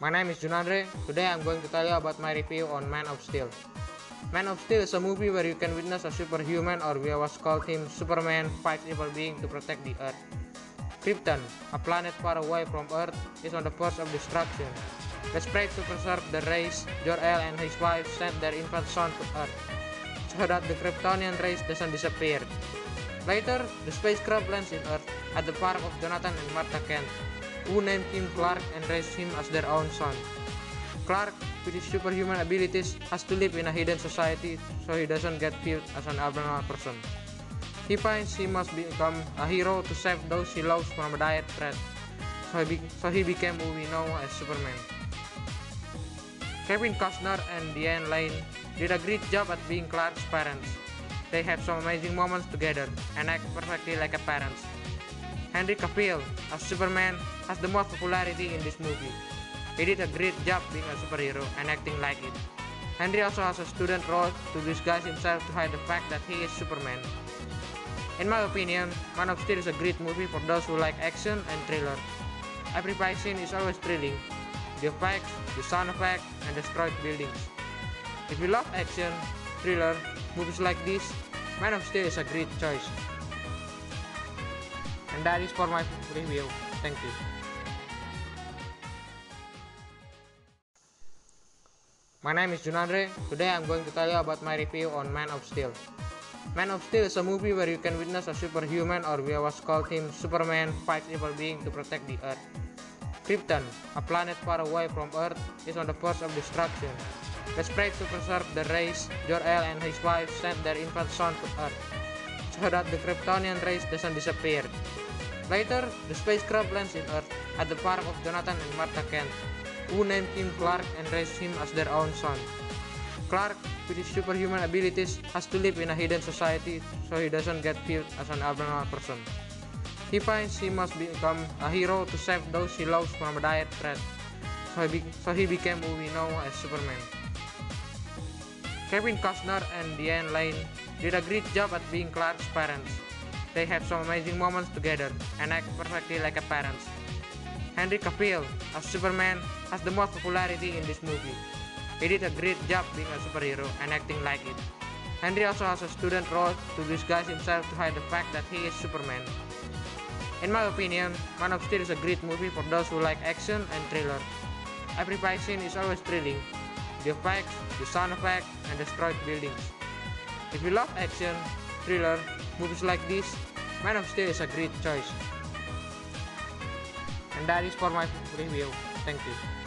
My name is Junandre. Today I'm going to tell you about my review on Man of Steel. Man of Steel is a movie where you can witness a superhuman or we always call him Superman fights evil being to protect the Earth. Krypton, a planet far away from Earth, is on the verge of destruction. Desperate to preserve the race, Jor-El and his wife sent their infant son to Earth so that the Kryptonian race doesn't disappear. Later, the spacecraft lands in Earth at the park of Jonathan and Martha Kent, who named him Clark and raised him as their own son. Clark, with his superhuman abilities, has to live in a hidden society so he doesn't get killed as an abnormal person. He finds he must become a hero to save those he loves from a dire threat, so he, so he became who we know as Superman. Kevin Costner and Diane Lane did a great job at being Clark's parents. They have some amazing moments together and act perfectly like a parents. Henry Cavill as Superman has the most popularity in this movie. He did a great job being a superhero and acting like it. Henry also has a student role to disguise himself to hide the fact that he is Superman. In my opinion, Man of Steel is a great movie for those who like action and thriller. Every fight scene is always thrilling. The effects, the sound effects, and destroyed buildings. If you love action, thriller, movies like this, Man of Steel is a great choice. And that is for my review. Thank you. My name is Junandre. Today I'm going to tell you about my review on Man of Steel. Man of Steel is a movie where you can witness a superhuman or we always call him Superman fight evil being to protect the Earth. Krypton, a planet far away from Earth, is on the verge of destruction. Desperate to preserve the race, Jor-El and his wife sent their infant son to Earth so that the Kryptonian race doesn't disappear. Later, the spacecraft lands in Earth at the park of Jonathan and Martha Kent, who named him Clark and raised him as their own son. Clark, with his superhuman abilities, has to live in a hidden society so he doesn't get killed as an abnormal person. He finds he must become a hero to save those he loves from a dire threat, so he, so he became who we know as Superman. Kevin Costner and Diane Lane did a great job at being Clark's parents. They have some amazing moments together and act perfectly like a parents. Henry Cavill as Superman has the most popularity in this movie. He did a great job being a superhero and acting like it. Henry also has a student role to disguise himself to hide the fact that he is Superman. In my opinion, Man of Steel is a great movie for those who like action and thriller. Every fight scene is always thrilling. The effects, the sound effects, and destroyed buildings. If you love action, thriller, movies like this, Man of Steel is a great choice. And that is for my review. Thank you.